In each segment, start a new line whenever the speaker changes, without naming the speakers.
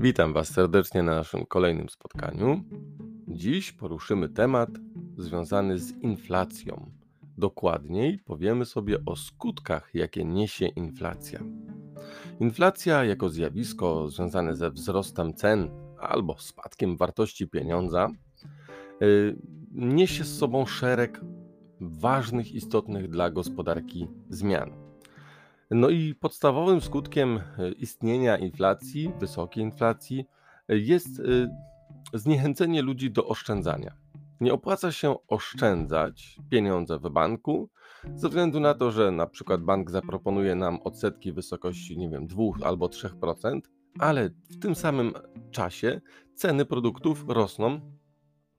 Witam Was serdecznie na naszym kolejnym spotkaniu. Dziś poruszymy temat związany z inflacją. Dokładniej powiemy sobie o skutkach, jakie niesie inflacja. Inflacja jako zjawisko związane ze wzrostem cen albo spadkiem wartości pieniądza y, niesie z sobą szereg ważnych, istotnych dla gospodarki zmian. No i podstawowym skutkiem e, istnienia inflacji, wysokiej inflacji, e, jest e, zniechęcenie ludzi do oszczędzania. Nie opłaca się oszczędzać pieniądze w banku, ze względu na to, że na przykład bank zaproponuje nam odsetki w wysokości, nie wiem, 2 albo 3%, ale w tym samym czasie ceny produktów rosną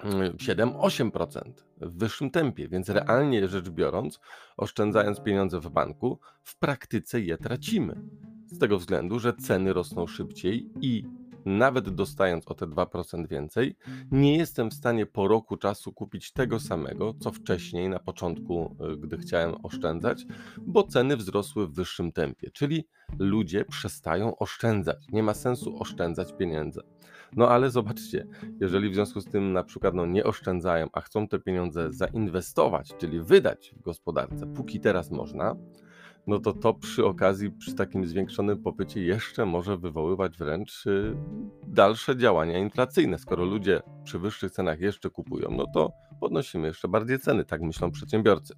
7-8% w wyższym tempie, więc realnie rzecz biorąc, oszczędzając pieniądze w banku, w praktyce je tracimy. Z tego względu, że ceny rosną szybciej i nawet dostając o te 2% więcej, nie jestem w stanie po roku czasu kupić tego samego, co wcześniej na początku, y, gdy chciałem oszczędzać, bo ceny wzrosły w wyższym tempie, czyli ludzie przestają oszczędzać. Nie ma sensu oszczędzać pieniędzy. No ale zobaczcie, jeżeli w związku z tym na przykład no, nie oszczędzają, a chcą te pieniądze zainwestować, czyli wydać w gospodarce, póki teraz można, no to to przy okazji, przy takim zwiększonym popycie jeszcze może wywoływać wręcz y, dalsze działania inflacyjne. Skoro ludzie przy wyższych cenach jeszcze kupują, no to podnosimy jeszcze bardziej ceny, tak myślą przedsiębiorcy.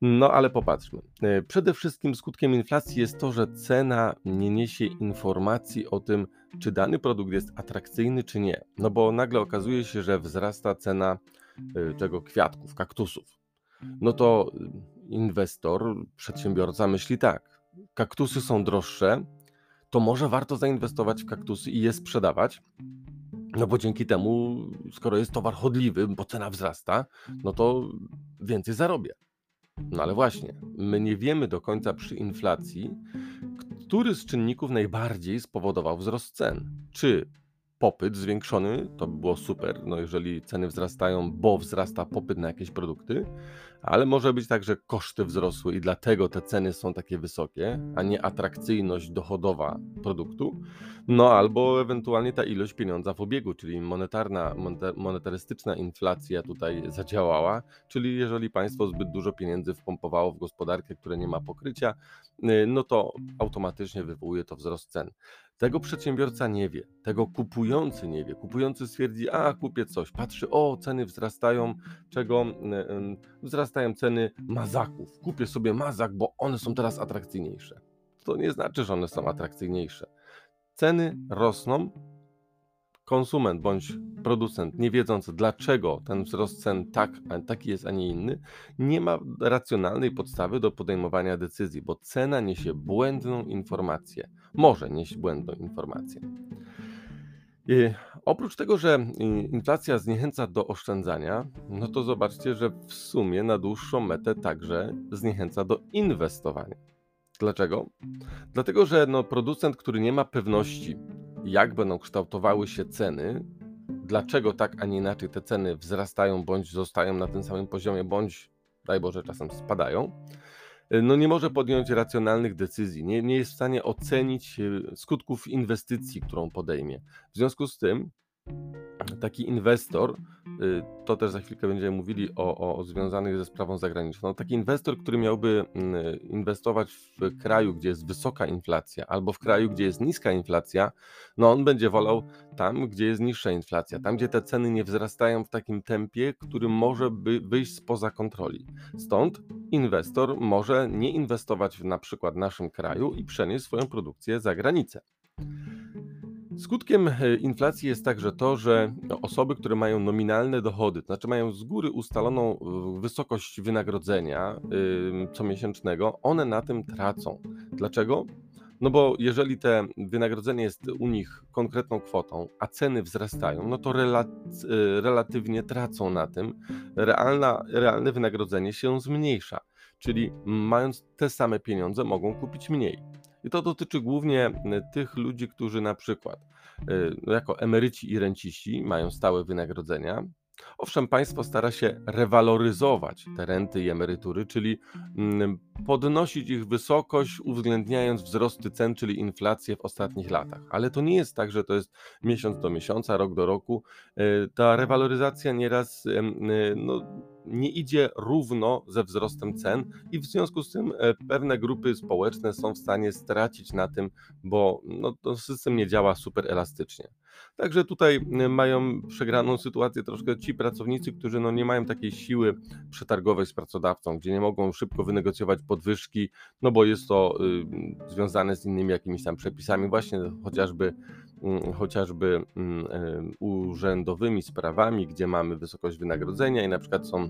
No ale popatrzmy. Y, przede wszystkim skutkiem inflacji jest to, że cena nie niesie informacji o tym, czy dany produkt jest atrakcyjny, czy nie. No bo nagle okazuje się, że wzrasta cena y, tego kwiatków, kaktusów. No to inwestor, przedsiębiorca myśli tak: kaktusy są droższe, to może warto zainwestować w kaktusy i je sprzedawać. No bo dzięki temu, skoro jest towar chodliwy, bo cena wzrasta, no to więcej zarobię. No ale właśnie, my nie wiemy do końca przy inflacji, który z czynników najbardziej spowodował wzrost cen. Czy popyt zwiększony, to by było super, no jeżeli ceny wzrastają, bo wzrasta popyt na jakieś produkty, ale może być tak, że koszty wzrosły i dlatego te ceny są takie wysokie, a nie atrakcyjność dochodowa produktu. No albo ewentualnie ta ilość pieniądza w obiegu, czyli monetarna, monetarystyczna inflacja tutaj zadziałała, czyli jeżeli państwo zbyt dużo pieniędzy wpompowało w gospodarkę, które nie ma pokrycia, y, no to automatycznie wywołuje to wzrost cen. Tego przedsiębiorca nie wie, tego kupujący nie wie. Kupujący stwierdzi, a kupię coś, patrzy, o ceny wzrastają, czego wzrastają ceny mazaków. Kupię sobie mazak, bo one są teraz atrakcyjniejsze. To nie znaczy, że one są atrakcyjniejsze. Ceny rosną, konsument bądź producent, nie wiedząc dlaczego ten wzrost cen tak, taki jest, a nie inny, nie ma racjonalnej podstawy do podejmowania decyzji, bo cena niesie błędną informację. Może nieść błędną informację. I oprócz tego, że inflacja zniechęca do oszczędzania, no to zobaczcie, że w sumie na dłuższą metę także zniechęca do inwestowania. Dlaczego? Dlatego, że no, producent, który nie ma pewności, jak będą kształtowały się ceny, dlaczego tak, a nie inaczej te ceny wzrastają, bądź zostają na tym samym poziomie, bądź, daj Boże, czasem spadają, no nie może podjąć racjonalnych decyzji, nie, nie jest w stanie ocenić e, skutków inwestycji, którą podejmie. W związku z tym taki inwestor, y, to też za chwilkę będziemy mówili o, o związanych ze sprawą zagraniczną, no, taki inwestor, który miałby mm, inwestować w kraju, gdzie jest wysoka inflacja, albo w kraju, gdzie jest niska inflacja, no on będzie wolał tam, gdzie jest niższa inflacja, tam, gdzie te ceny nie wzrastają w takim tempie, który może by wyjść spoza kontroli. Stąd inwestor może nie inwestować w na przykład naszym kraju i przenieść swoją produkcję za granicę. Skutkiem e, inflacji jest także to, że osoby, które mają nominalne dochody, to znaczy mają z góry ustaloną wysokość wynagrodzenia comiesięcznego, one na tym tracą. Dlaczego? No bo jeżeli te wynagrodzenie jest u nich konkretną kwotą, a ceny wzrastają, no to e, relatywnie tracą na tym. Realna, realne wynagrodzenie się zmniejsza, czyli mając te same pieniądze mogą kupić mniej. I to dotyczy głównie e, tych ludzi, którzy na przykład e, no jako emeryci i renciści mają stałe wynagrodzenia, Owszem, państwo stara się rewaloryzować te renty i emerytury, czyli mm, podnosić ich wysokość, uwzględniając wzrosty cen, czyli inflację w ostatnich latach. Ale to nie jest tak, że to jest miesiąc do miesiąca, rok do roku. E, ta rewaloryzacja nieraz no, nie idzie równo ze wzrostem cen i w związku z tym e, pewne grupy społeczne są w stanie stracić na tym, bo no, to system nie działa super elastycznie. Także tutaj e, mają przegraną sytuację troszkę ci pracownicy, którzy no nie mają takiej siły przetargowej z pracodawcą, gdzie nie mogą szybko wynegocjować podwyżki, no bo jest to y, związane z innymi jakimiś tam przepisami, właśnie chociażby chociażby mm, urzędowymi sprawami, gdzie mamy wysokość wynagrodzenia i na przykład są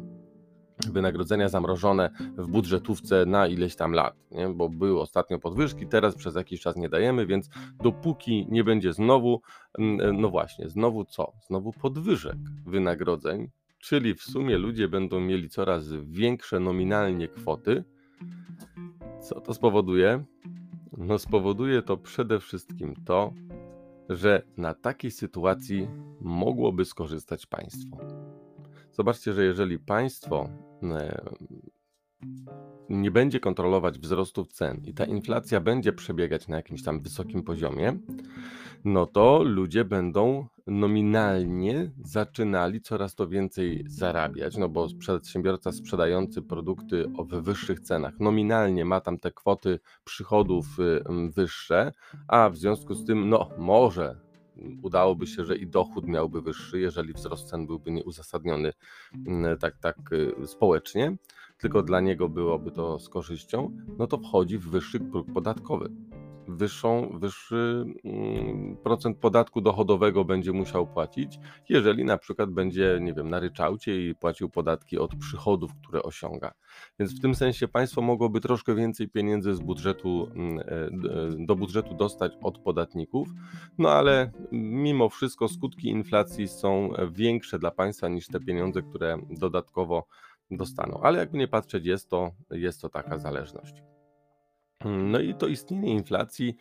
wynagrodzenia zamrożone w budżetówce na ileś tam lat, nie? bo były ostatnio podwyżki, teraz przez jakiś czas nie dajemy, więc dopóki nie będzie znowu, mm, no właśnie, znowu co? Znowu podwyżek wynagrodzeń, czyli w sumie ludzie będą mieli coraz większe nominalnie kwoty. Co to spowoduje? No spowoduje to przede wszystkim to, że na takiej sytuacji mogłoby skorzystać państwo. Zobaczcie, że jeżeli państwo e, nie będzie kontrolować wzrostów cen i ta inflacja będzie przebiegać na jakimś tam wysokim poziomie, no to ludzie będą nominalnie zaczynali coraz to więcej zarabiać, no bo przedsiębiorca sprzedający produkty o wyższych cenach nominalnie ma tam te kwoty przychodów y, wyższe, a w związku z tym, no może udałoby się, że i dochód miałby wyższy, jeżeli wzrost cen byłby nieuzasadniony tak, tak y, społecznie, tylko dla niego byłoby to z korzyścią, no to wchodzi w wyższy próg podatkowy wyższą, wyższy mm, procent podatku dochodowego będzie musiał płacić, jeżeli na przykład będzie, nie wiem, na ryczałcie i płacił podatki od przychodów, które osiąga. Więc w tym sensie państwo mogłoby troszkę więcej pieniędzy z budżetu, mm, e, e, do budżetu dostać od podatników, no ale mimo wszystko skutki inflacji są większe dla państwa niż te pieniądze, które dodatkowo dostaną. Ale jakby nie patrzeć, jest to, jest to taka zależność. No i to istnienie inflacji,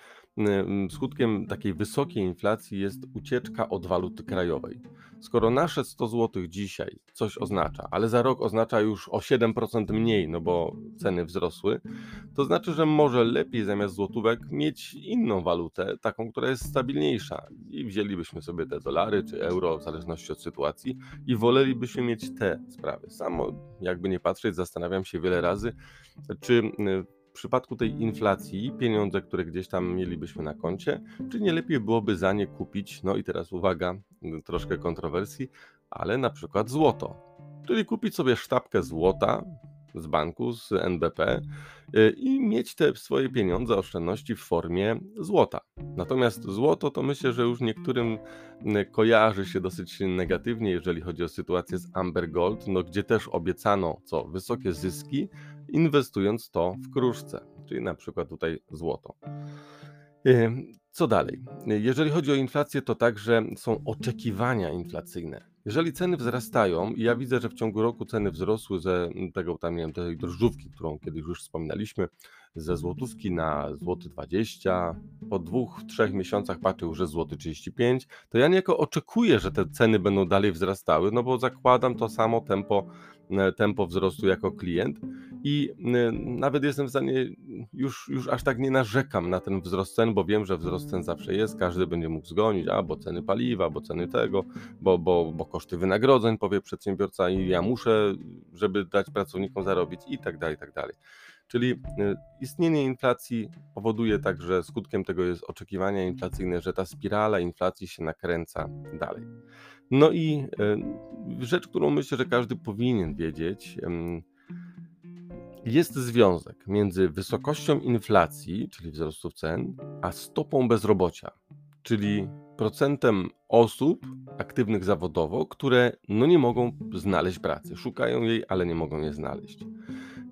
skutkiem takiej wysokiej inflacji jest ucieczka od waluty krajowej. Skoro nasze 100 zł dzisiaj coś oznacza, ale za rok oznacza już o 7% mniej, no bo ceny wzrosły, to znaczy, że może lepiej zamiast złotówek mieć inną walutę, taką, która jest stabilniejsza. I wzięlibyśmy sobie te dolary czy euro, w zależności od sytuacji, i wolelibyśmy mieć te sprawy. Samo, jakby nie patrzeć, zastanawiam się wiele razy, czy w przypadku tej inflacji pieniądze, które gdzieś tam mielibyśmy na koncie, czy nie lepiej byłoby za nie kupić, no i teraz uwaga, troszkę kontrowersji, ale na przykład złoto. Czyli kupić sobie sztabkę złota z banku, z NBP y, i mieć te swoje pieniądze, oszczędności w formie złota. Natomiast złoto to myślę, że już niektórym kojarzy się dosyć negatywnie, jeżeli chodzi o sytuację z Amber Gold, no gdzie też obiecano co wysokie zyski, inwestując to w kruszce, czyli na przykład tutaj złoto. Co dalej? Jeżeli chodzi o inflację, to także są oczekiwania inflacyjne. Jeżeli ceny wzrastają, i ja widzę, że w ciągu roku ceny wzrosły ze tego tam, nie wiem, tej drożdżówki, którą kiedyś już wspominaliśmy, ze złotówki na złoty 20, po dwóch, trzech miesiącach patrzę już, że złoty 35, to ja niejako oczekuję, że te ceny będą dalej wzrastały, no bo zakładam to samo tempo, e, tempo wzrostu jako klient i e, nawet jestem w stanie, już, już aż tak nie narzekam na ten wzrost cen, bo wiem, że wzrost cen zawsze jest, każdy będzie mógł zgonić, a bo ceny paliwa, bo ceny tego, bo, bo, bo koszty wynagrodzeń, powie przedsiębiorca i ja muszę, żeby dać pracownikom zarobić i tak dalej, i tak dalej. Czyli y, istnienie inflacji powoduje także skutkiem tego jest oczekiwania inflacyjne, że ta spirala inflacji się nakręca dalej. No i y, rzecz, którą myślę, że każdy powinien wiedzieć, jest związek między wysokością inflacji, czyli wzrostu cen, a stopą bezrobocia, czyli procentem osób aktywnych zawodowo, które no nie mogą znaleźć pracy. Szukają jej, ale nie mogą jej znaleźć.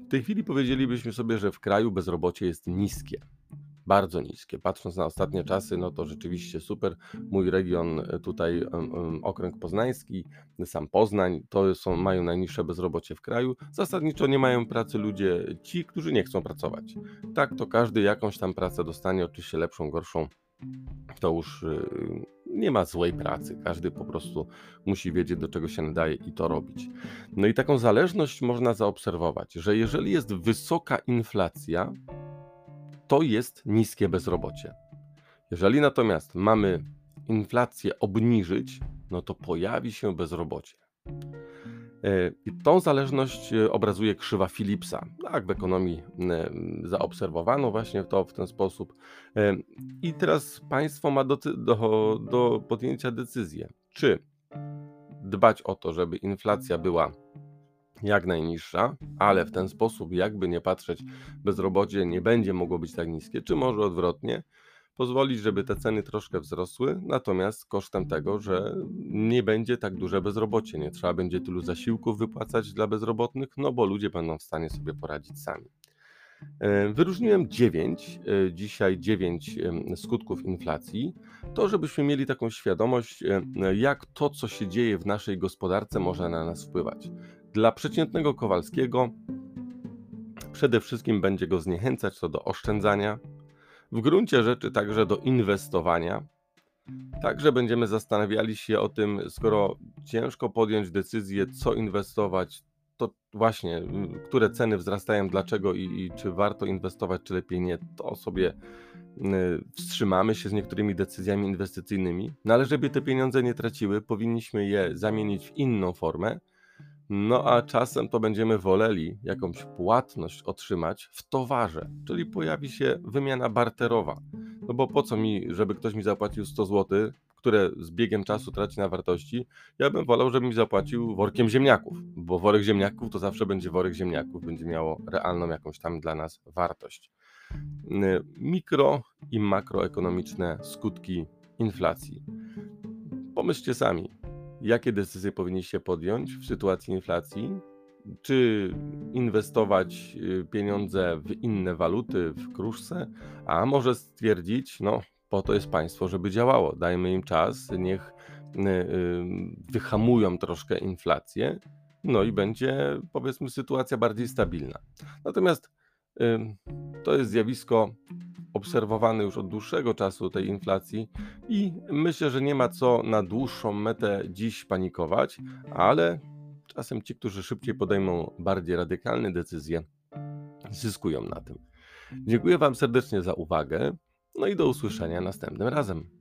W tej chwili powiedzielibyśmy sobie, że w kraju bezrobocie jest niskie. Bardzo niskie. Patrząc na ostatnie czasy, no to rzeczywiście super. Mój region, e, tutaj okręg poznański, sam Poznań, to są, mają najniższe bezrobocie w kraju. Zasadniczo nie mają pracy ludzie, ci, którzy nie chcą pracować. Tak, to każdy jakąś tam pracę dostanie, oczywiście lepszą, gorszą. To już y, nie ma złej pracy. Każdy po prostu musi wiedzieć, do czego się nadaje i to robić. No i taką zależność można zaobserwować, że jeżeli jest wysoka inflacja, to jest niskie bezrobocie. Jeżeli natomiast mamy inflację obniżyć, no to pojawi się bezrobocie. E, I tą zależność e, obrazuje krzywa Philipsa. Tak, w ekonomii e, zaobserwowano właśnie to w ten sposób. I teraz państwo ma do, do, do podjęcia decyzję, czy dbać o to, żeby inflacja była jak najniższa, ale w ten sposób, jakby nie patrzeć, bezrobocie nie będzie mogło być tak niskie, czy może odwrotnie, pozwolić, żeby te ceny troszkę wzrosły, natomiast kosztem tego, że nie będzie tak duże bezrobocie, nie trzeba będzie tylu zasiłków wypłacać dla bezrobotnych, no bo ludzie będą w stanie sobie poradzić sami. E, wyróżniłem 9, e, dzisiaj 9 skutków inflacji, to żebyśmy mieli taką świadomość, e, jak to, co się dzieje w naszej gospodarce, może na nas wpływać. Dla przeciętnego Kowalskiego przede wszystkim będzie go zniechęcać to do oszczędzania, w gruncie rzeczy także do inwestowania. Także będziemy zastanawiali się o tym, skoro ciężko podjąć decyzję, co inwestować, to właśnie, które ceny wzrastają, dlaczego i, i czy warto inwestować, czy lepiej nie, to sobie wstrzymamy się z niektórymi decyzjami inwestycyjnymi. No ale żeby te pieniądze nie traciły, powinniśmy je zamienić w inną formę no a czasem to będziemy woleli jakąś płatność otrzymać w towarze, czyli pojawi się wymiana barterowa. No bo po co mi, żeby ktoś mi zapłacił 100 zł, które z biegiem czasu traci na wartości, ja bym wolał, żeby mi zapłacił workiem ziemniaków, bo worek ziemniaków to zawsze będzie worek ziemniaków, będzie miało realną jakąś tam dla nas wartość. Mikro i makroekonomiczne skutki inflacji. Pomyślcie sami, Jakie decyzje powinniście podjąć w sytuacji inflacji? Czy inwestować y, pieniądze w inne waluty, w kruszce, a może stwierdzić, no po to jest państwo, żeby działało, dajmy im czas, niech y, y, wyhamują troszkę inflację, no i będzie powiedzmy sytuacja bardziej stabilna. Natomiast to jest zjawisko obserwowany już od dłuższego czasu tej inflacji i myślę, że nie ma co na dłuższą metę dziś panikować, ale czasem ci, którzy szybciej podejmą bardziej radykalne decyzje, zyskują na tym. Dziękuję Wam serdecznie za uwagę, no i do usłyszenia następnym razem.